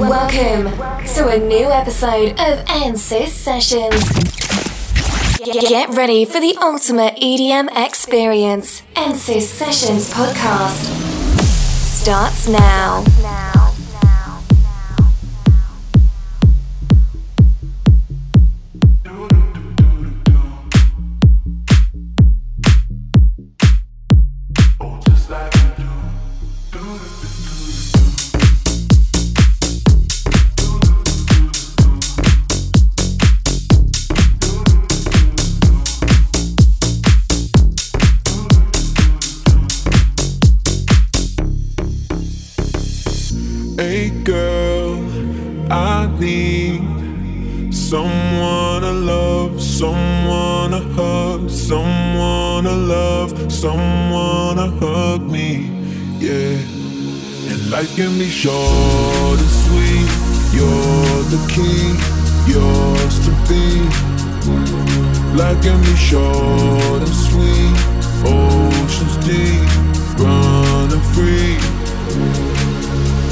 Welcome to a new episode of NSYS Sessions. Get ready for the ultimate EDM experience. NSYS Sessions podcast starts now. Short and sweet. You're the key, yours to be. Life can be short and sweet. Oceans deep, running free.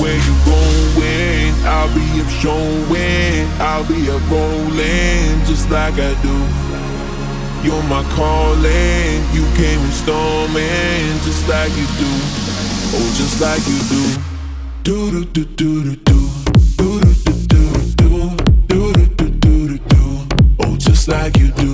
Where you going? I'll be up showing. I'll be up rolling just like I do. You're my calling. You came in storming just like you do. Oh, just like you do do do do do do do, do do do do do, do do do do do, oh just like you do.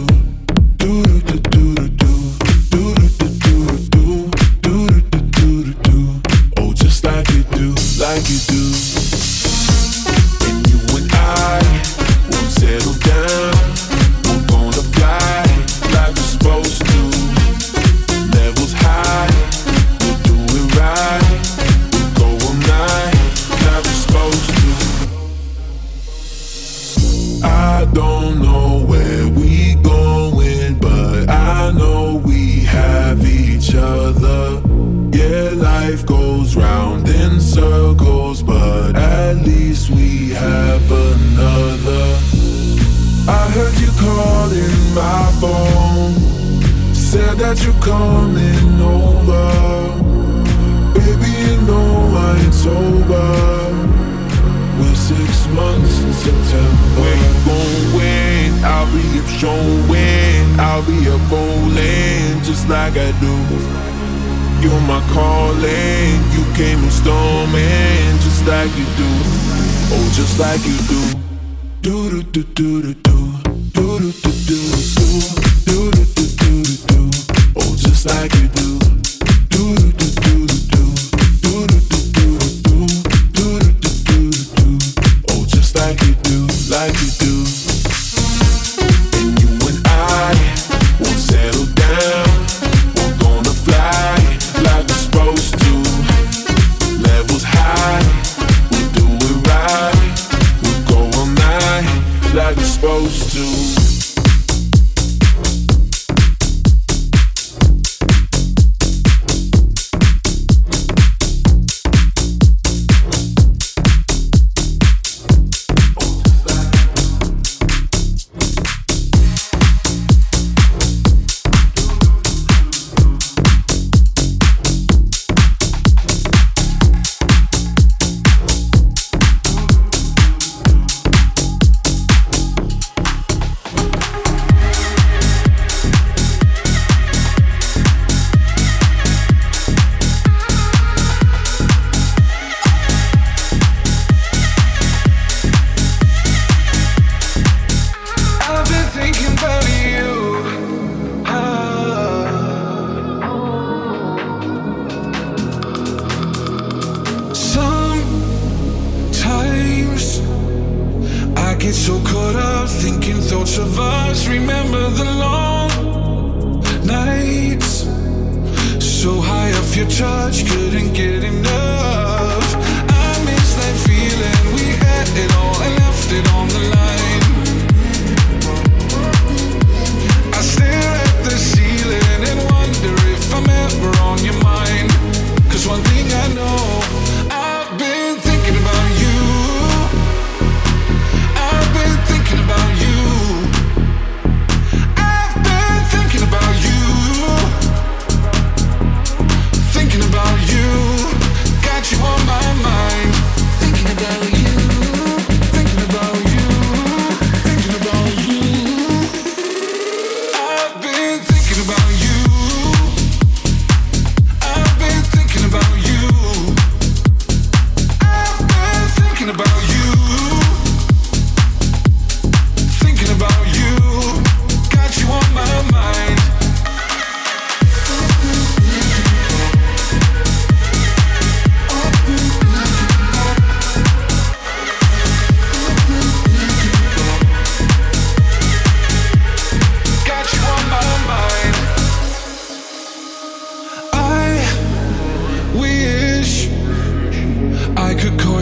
like you do.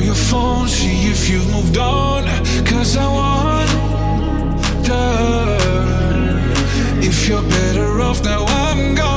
your phone, see if you've moved on. Cause I wonder if you're better off now I'm gone.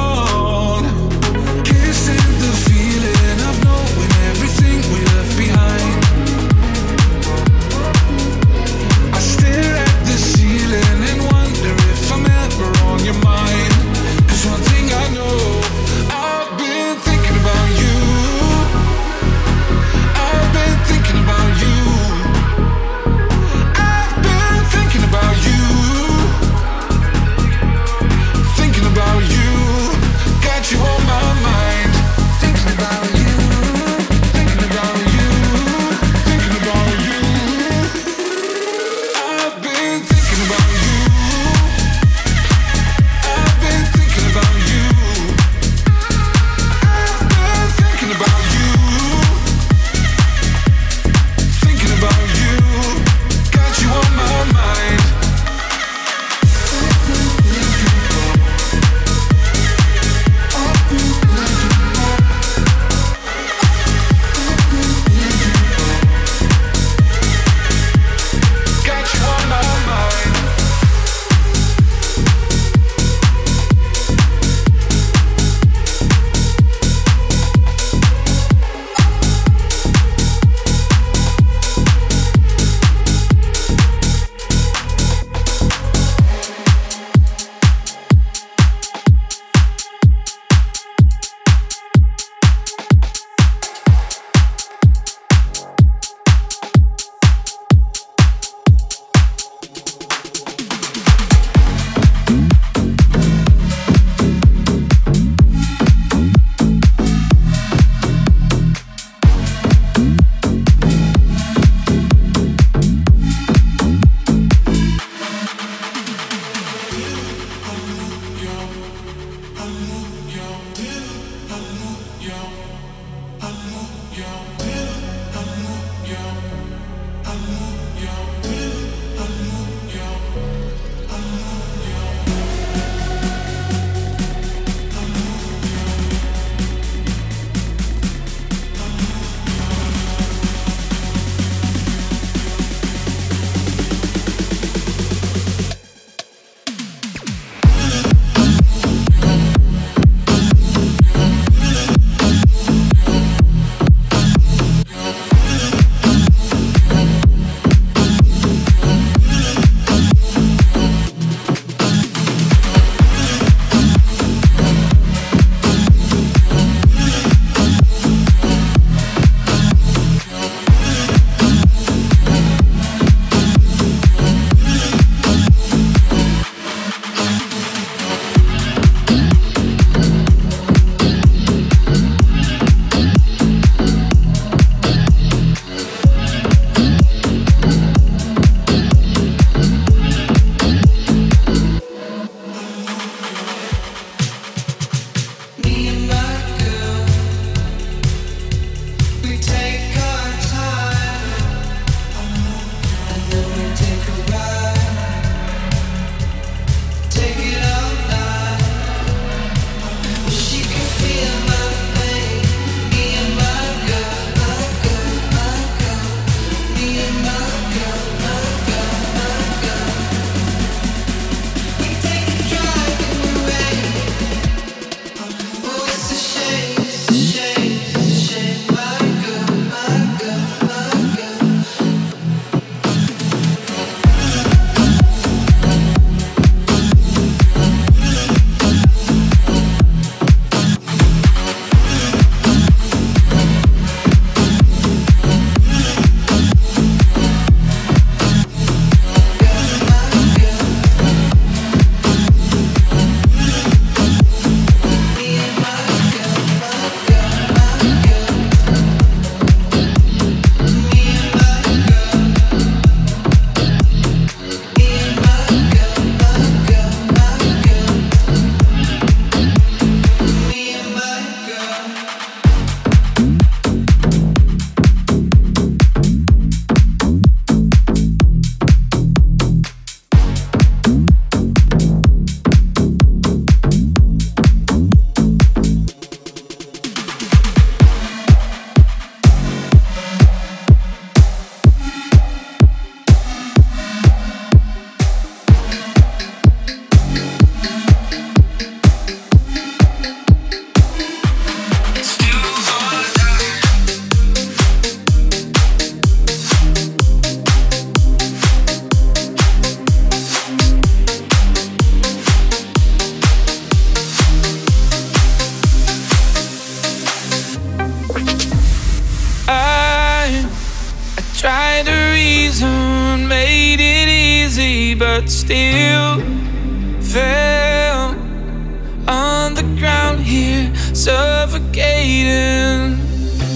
On the ground here, suffocating.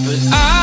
But I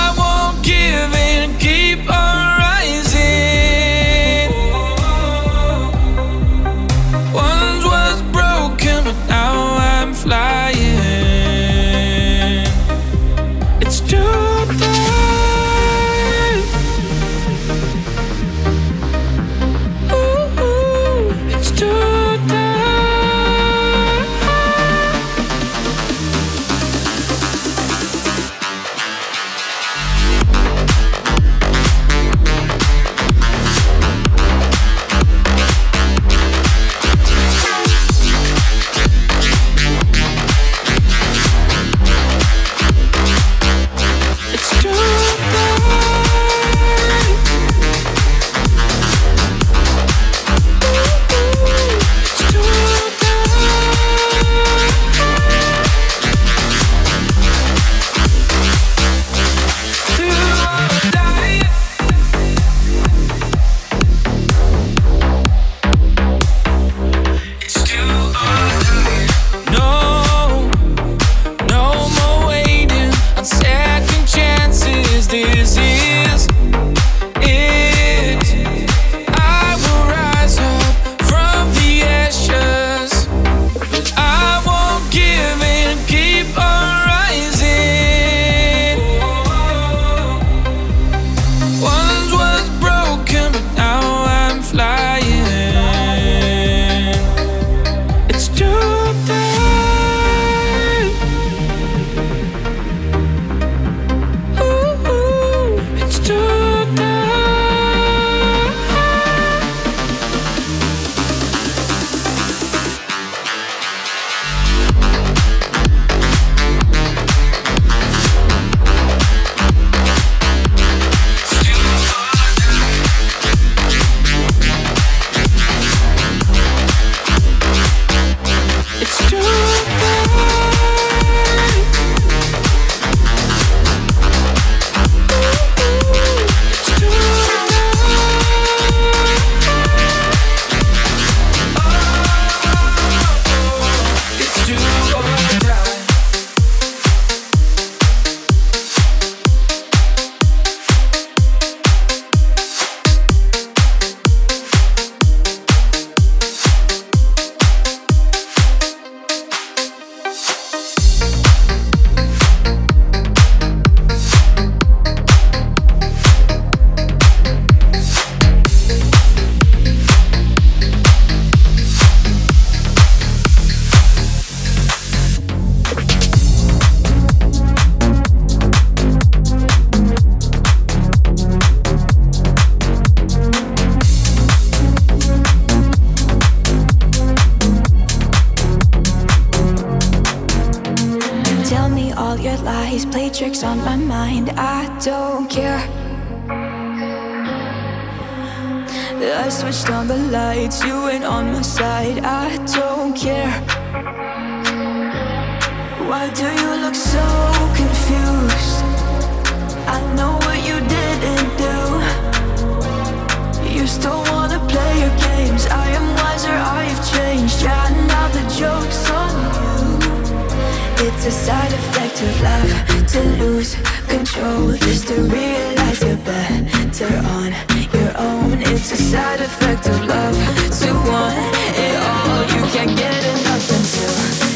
to lose control, just to realize you're better on your own. It's a side effect of love to want it all. You can't get enough until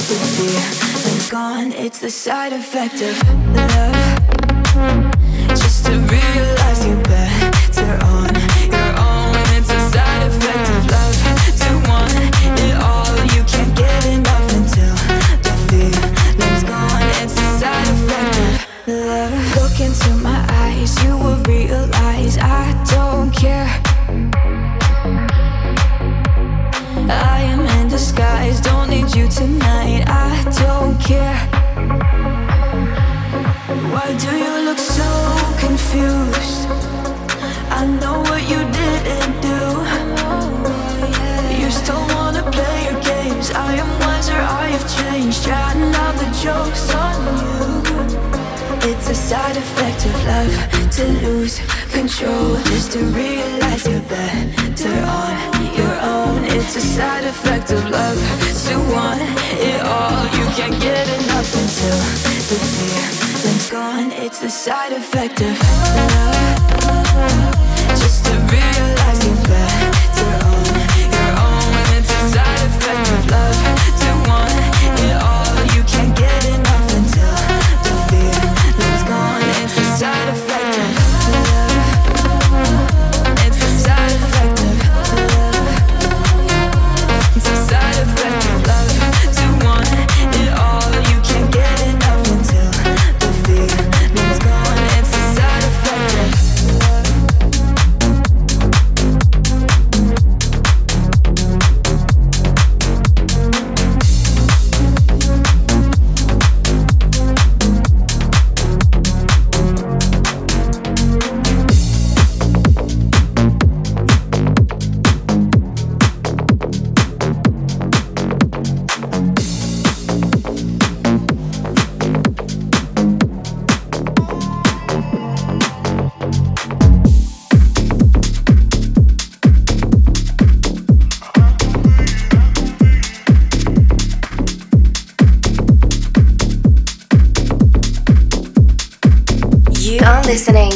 the feeling's gone. It's the side effect of love, just to realize you're better on the skies. Don't need you tonight. I don't care. Why do you look so confused? I know what you didn't do. You still wanna play your games. I am wiser, I have changed. Yeah, out the joke's on you. It's a side effect of love to lose control, just to realize you're better on your own. It's a side effect of love to want it all. You can't get enough until the feeling's gone. It's a side effect of love. Just to realize.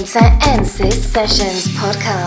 Winter and Sessions podcast.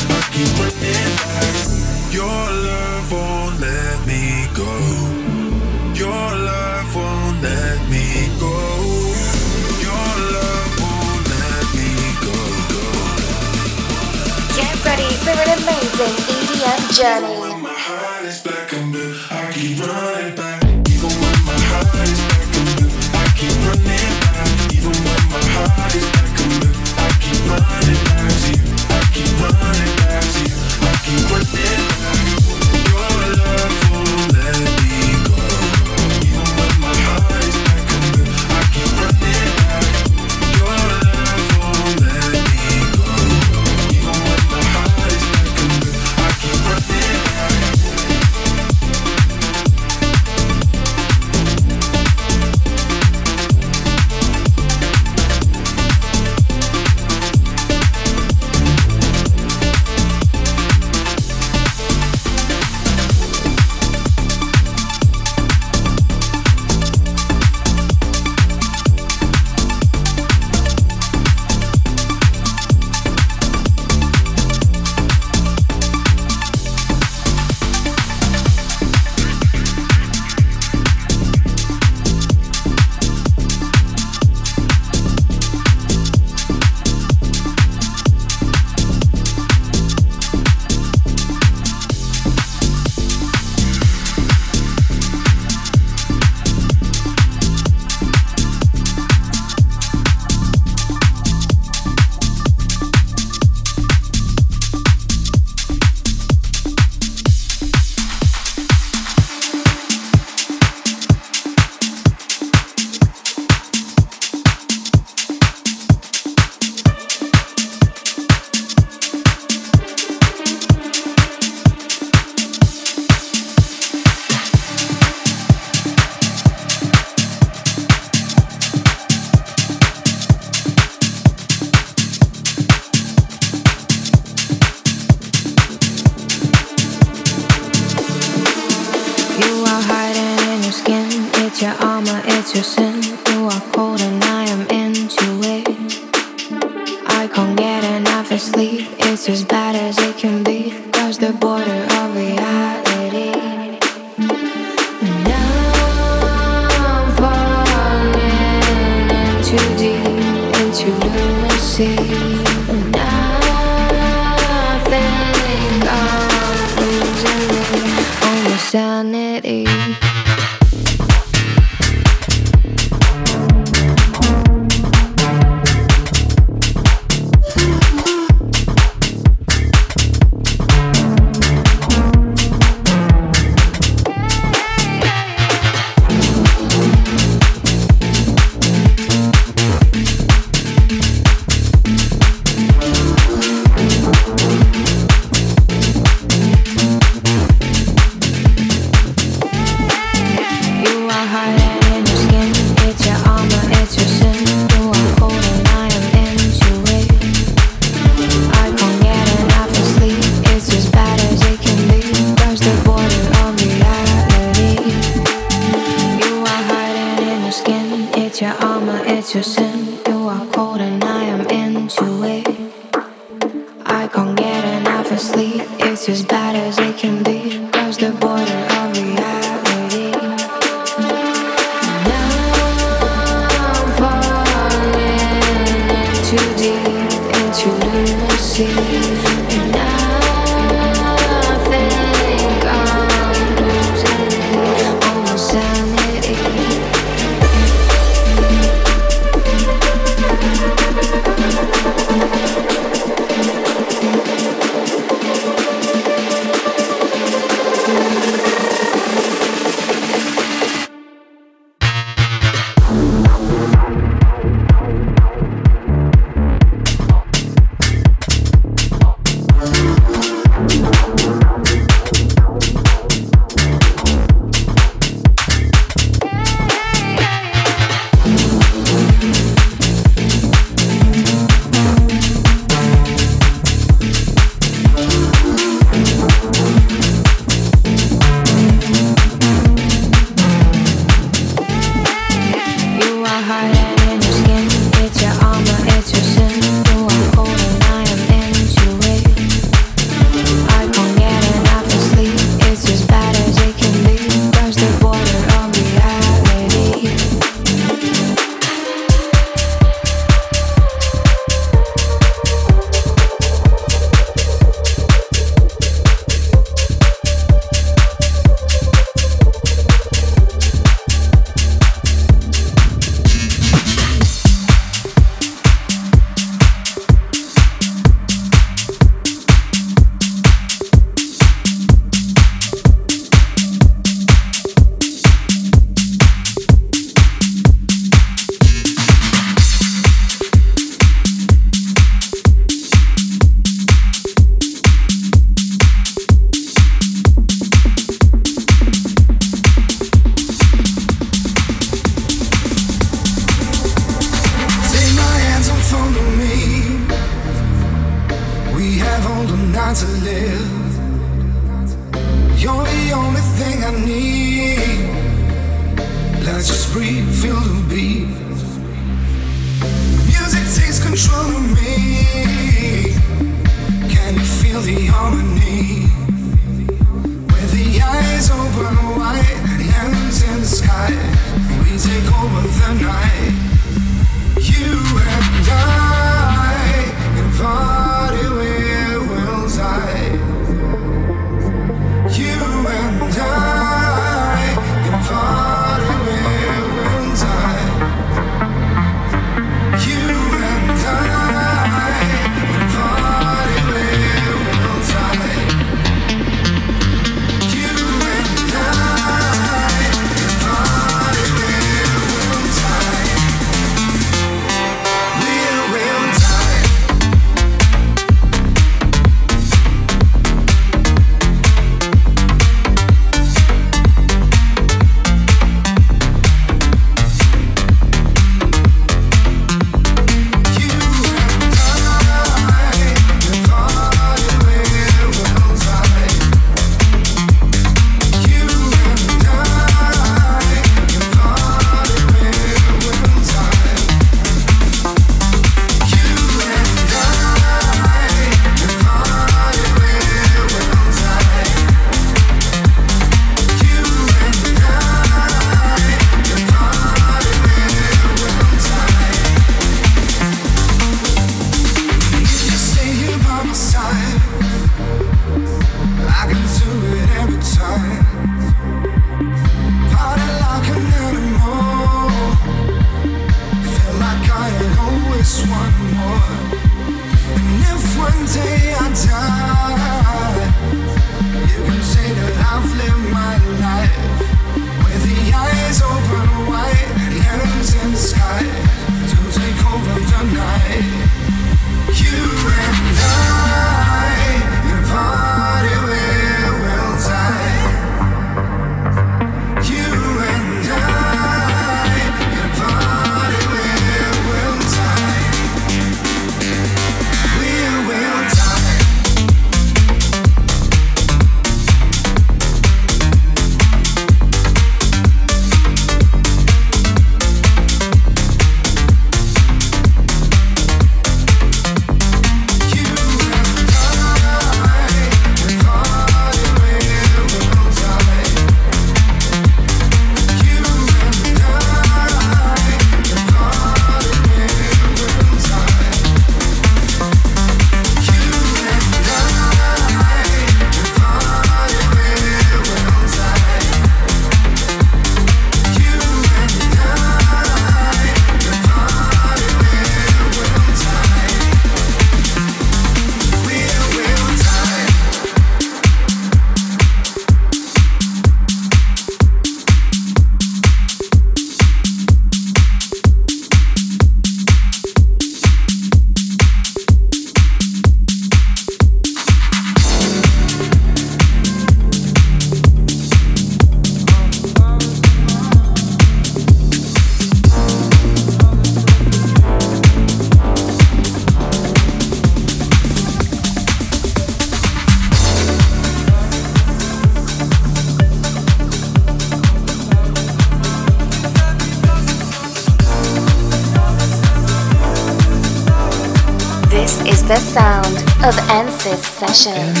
session.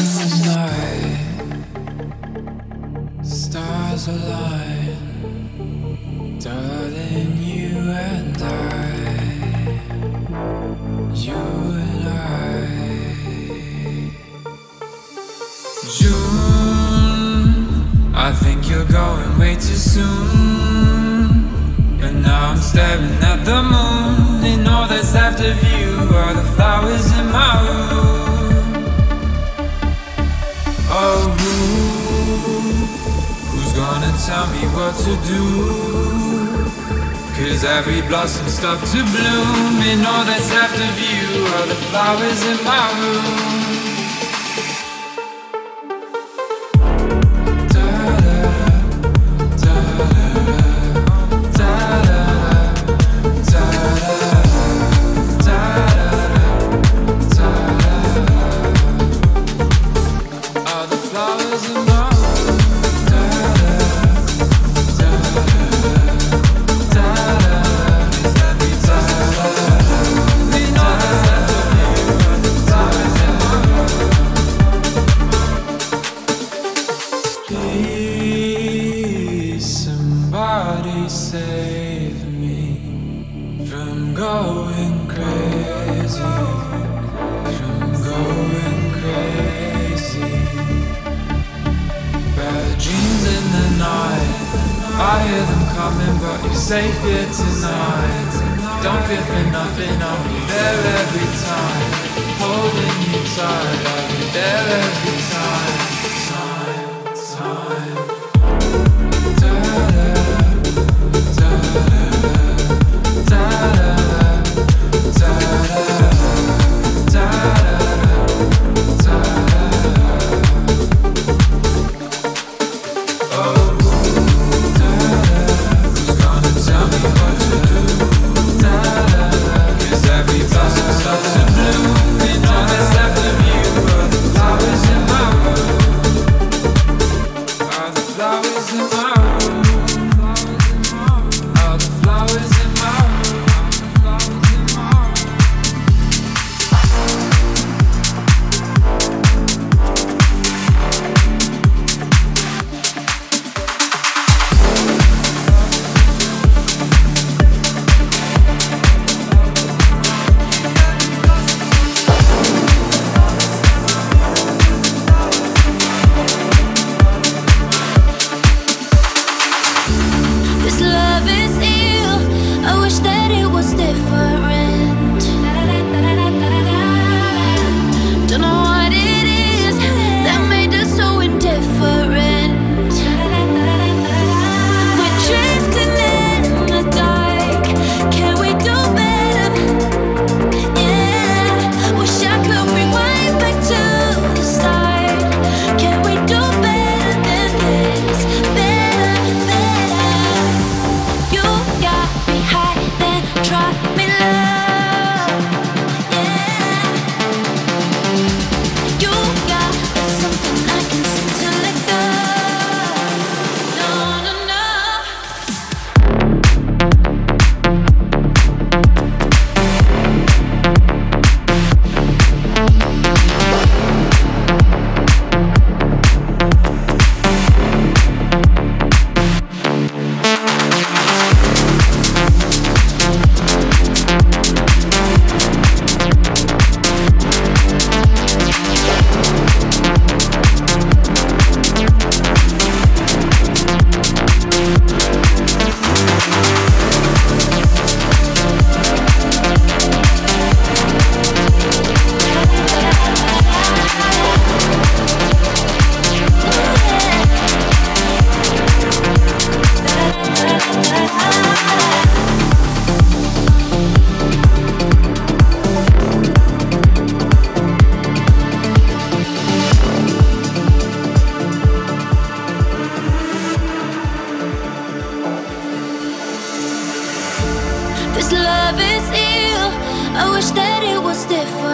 love is ill. I wish that it was different.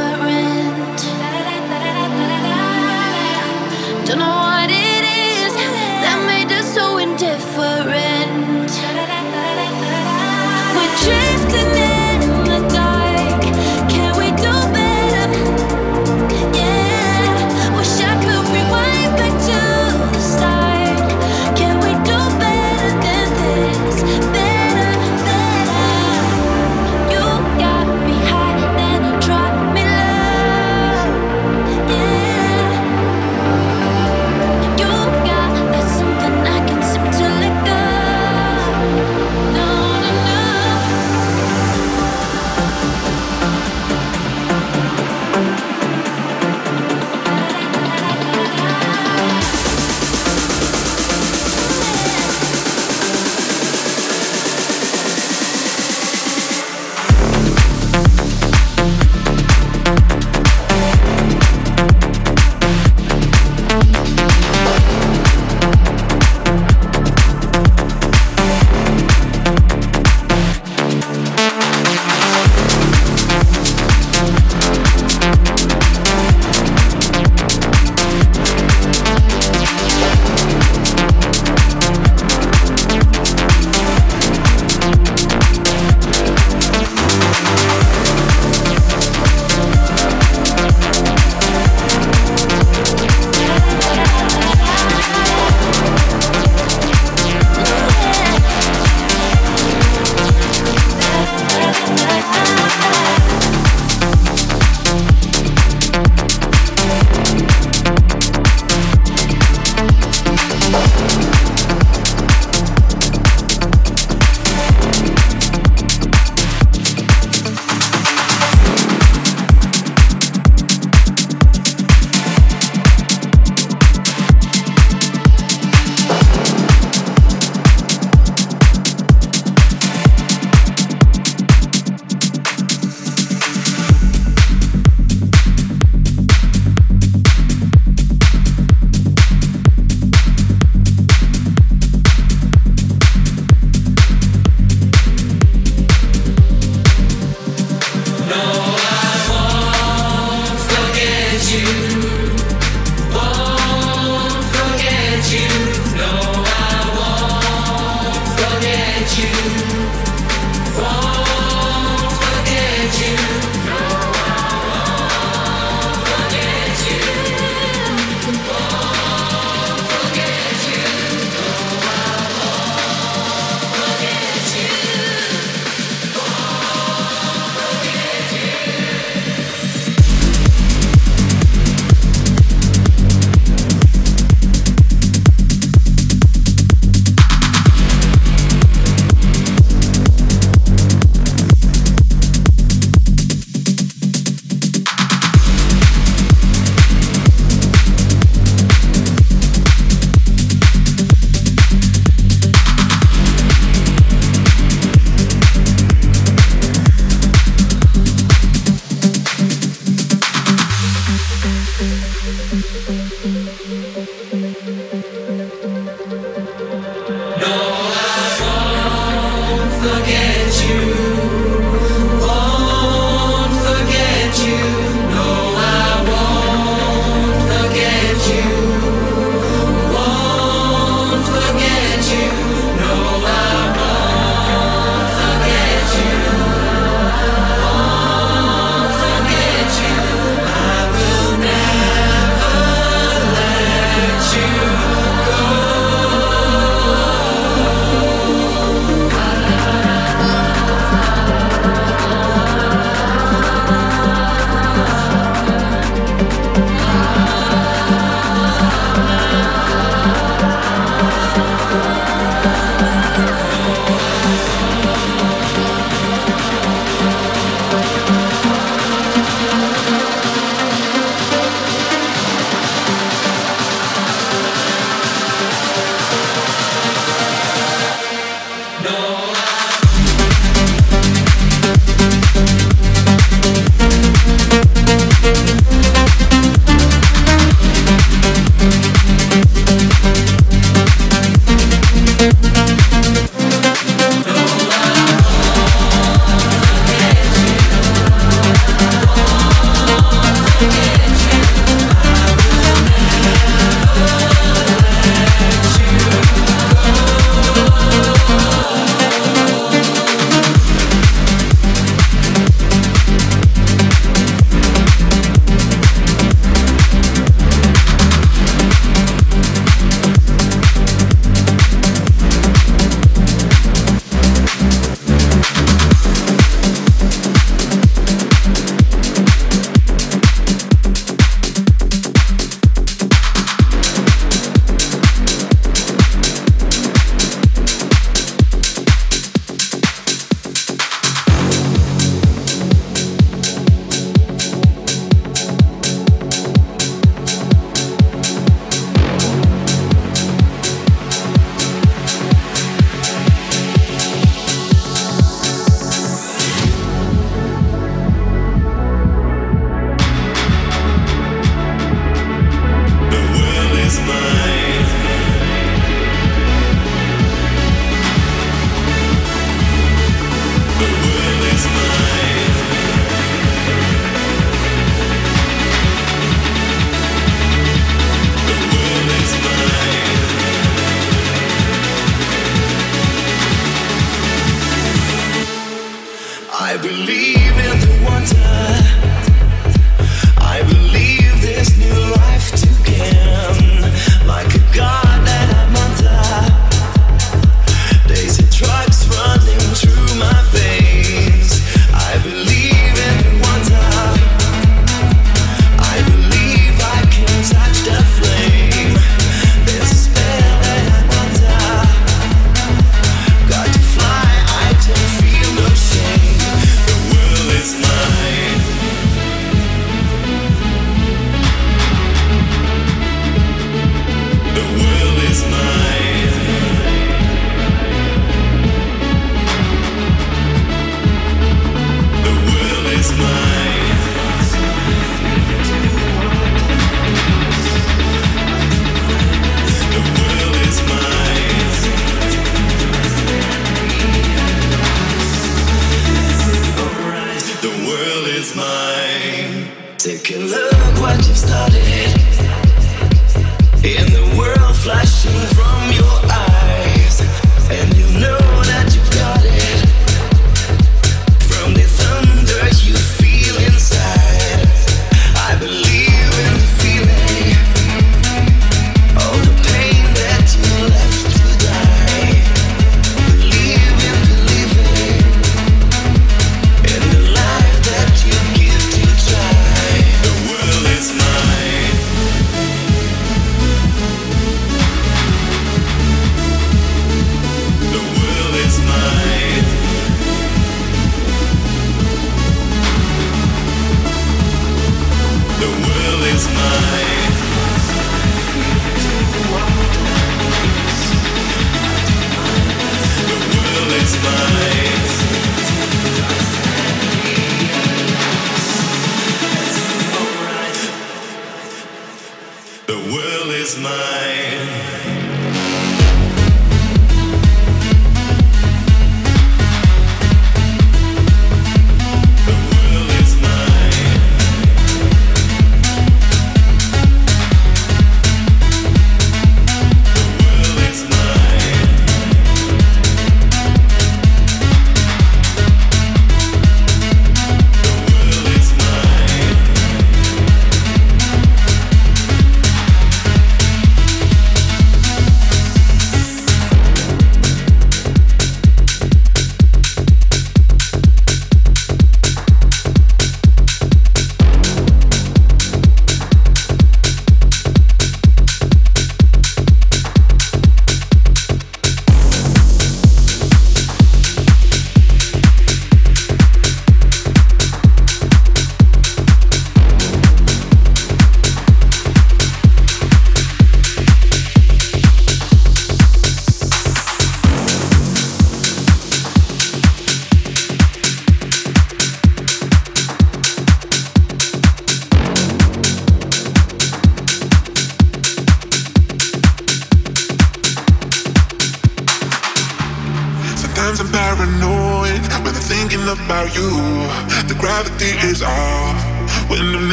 Take a look what you've started in the world flashing.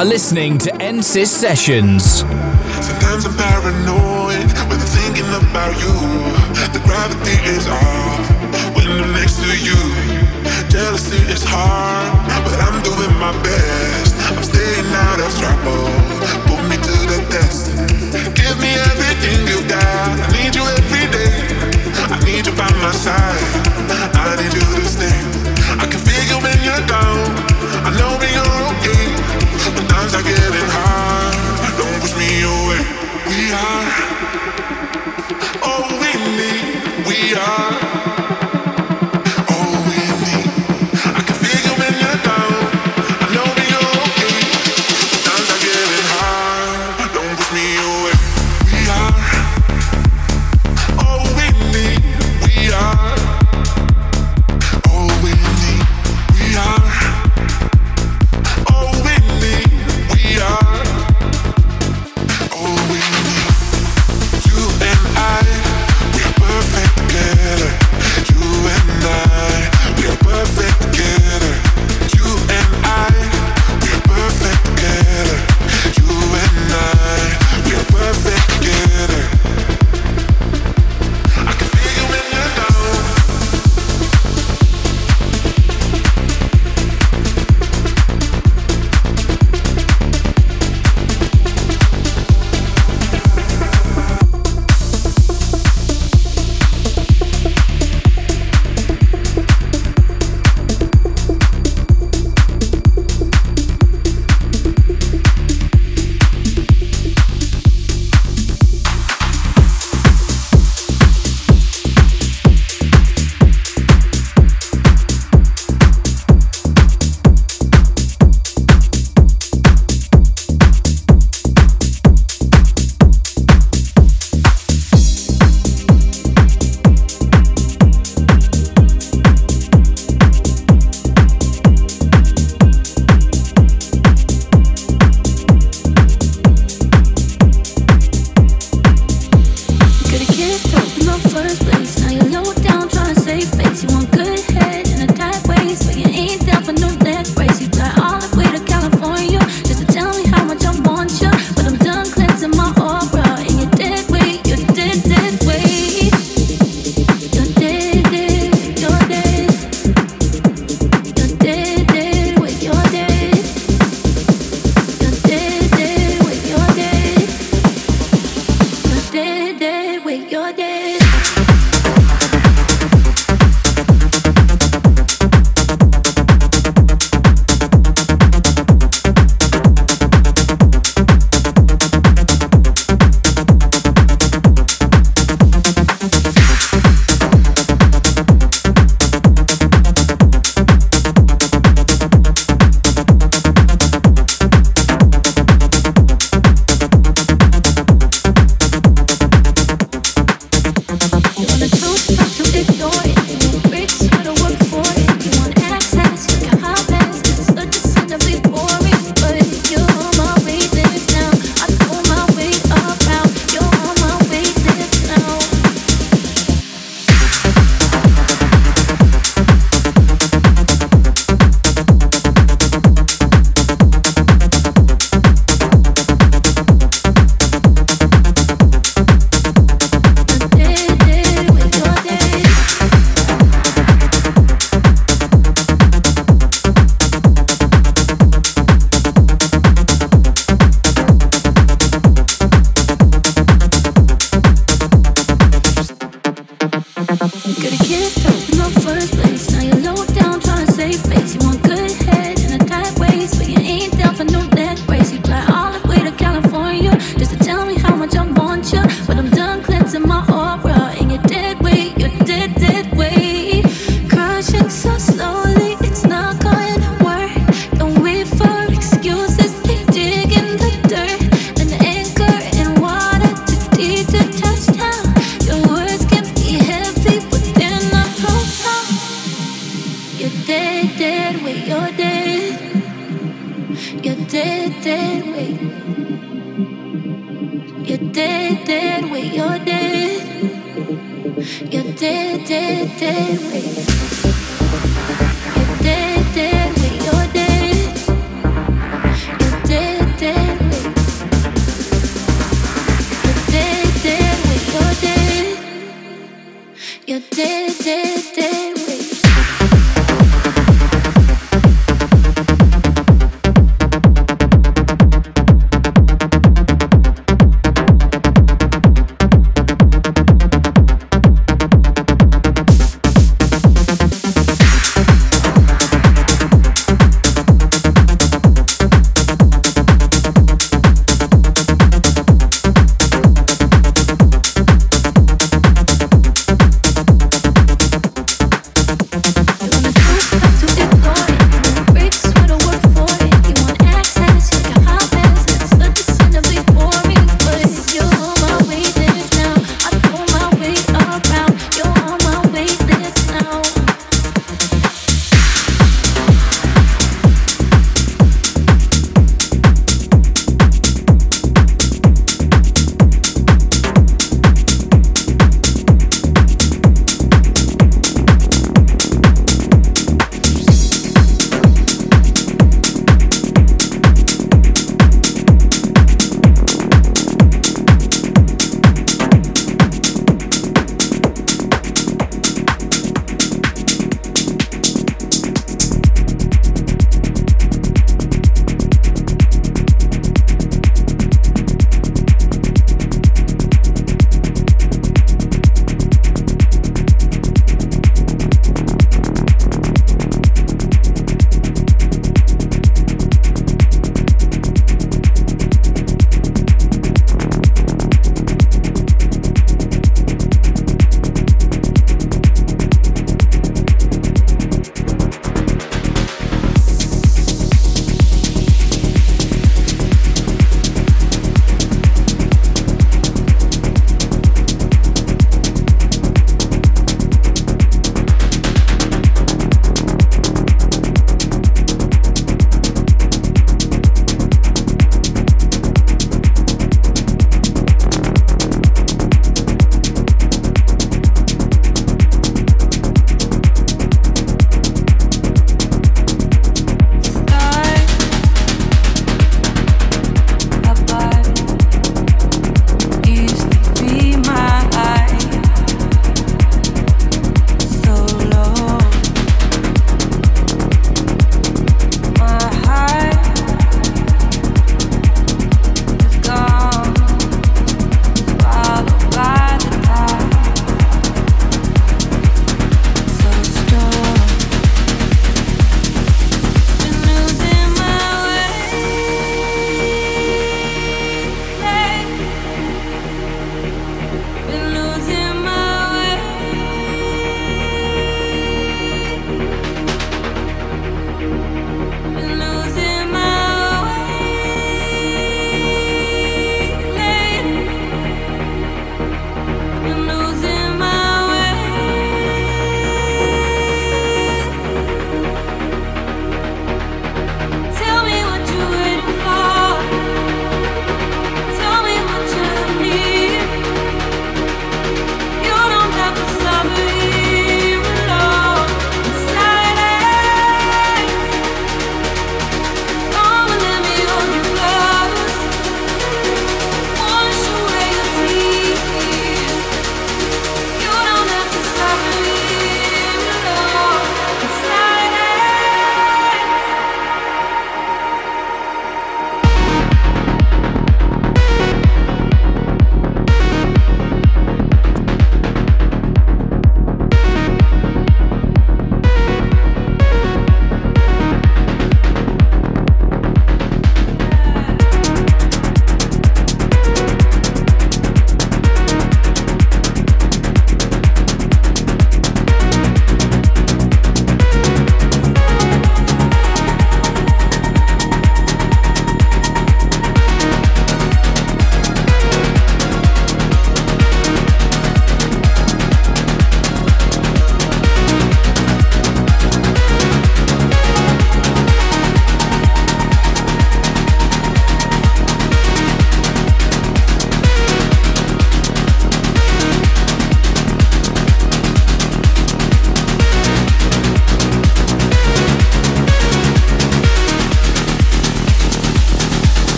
are listening to NSYS Sessions. Sometimes I'm paranoid when I'm thinking about you. The gravity is off when I'm next to you. Jealousy is hard, but I'm doing my best. I'm staying out of trouble. Put me to the test. Give me everything you got. I need you every day. I need you by my side. I need you to stay. I can feel you when you're down. I know are okay. The times are getting hard. Don't push me away. We are all we need. We are.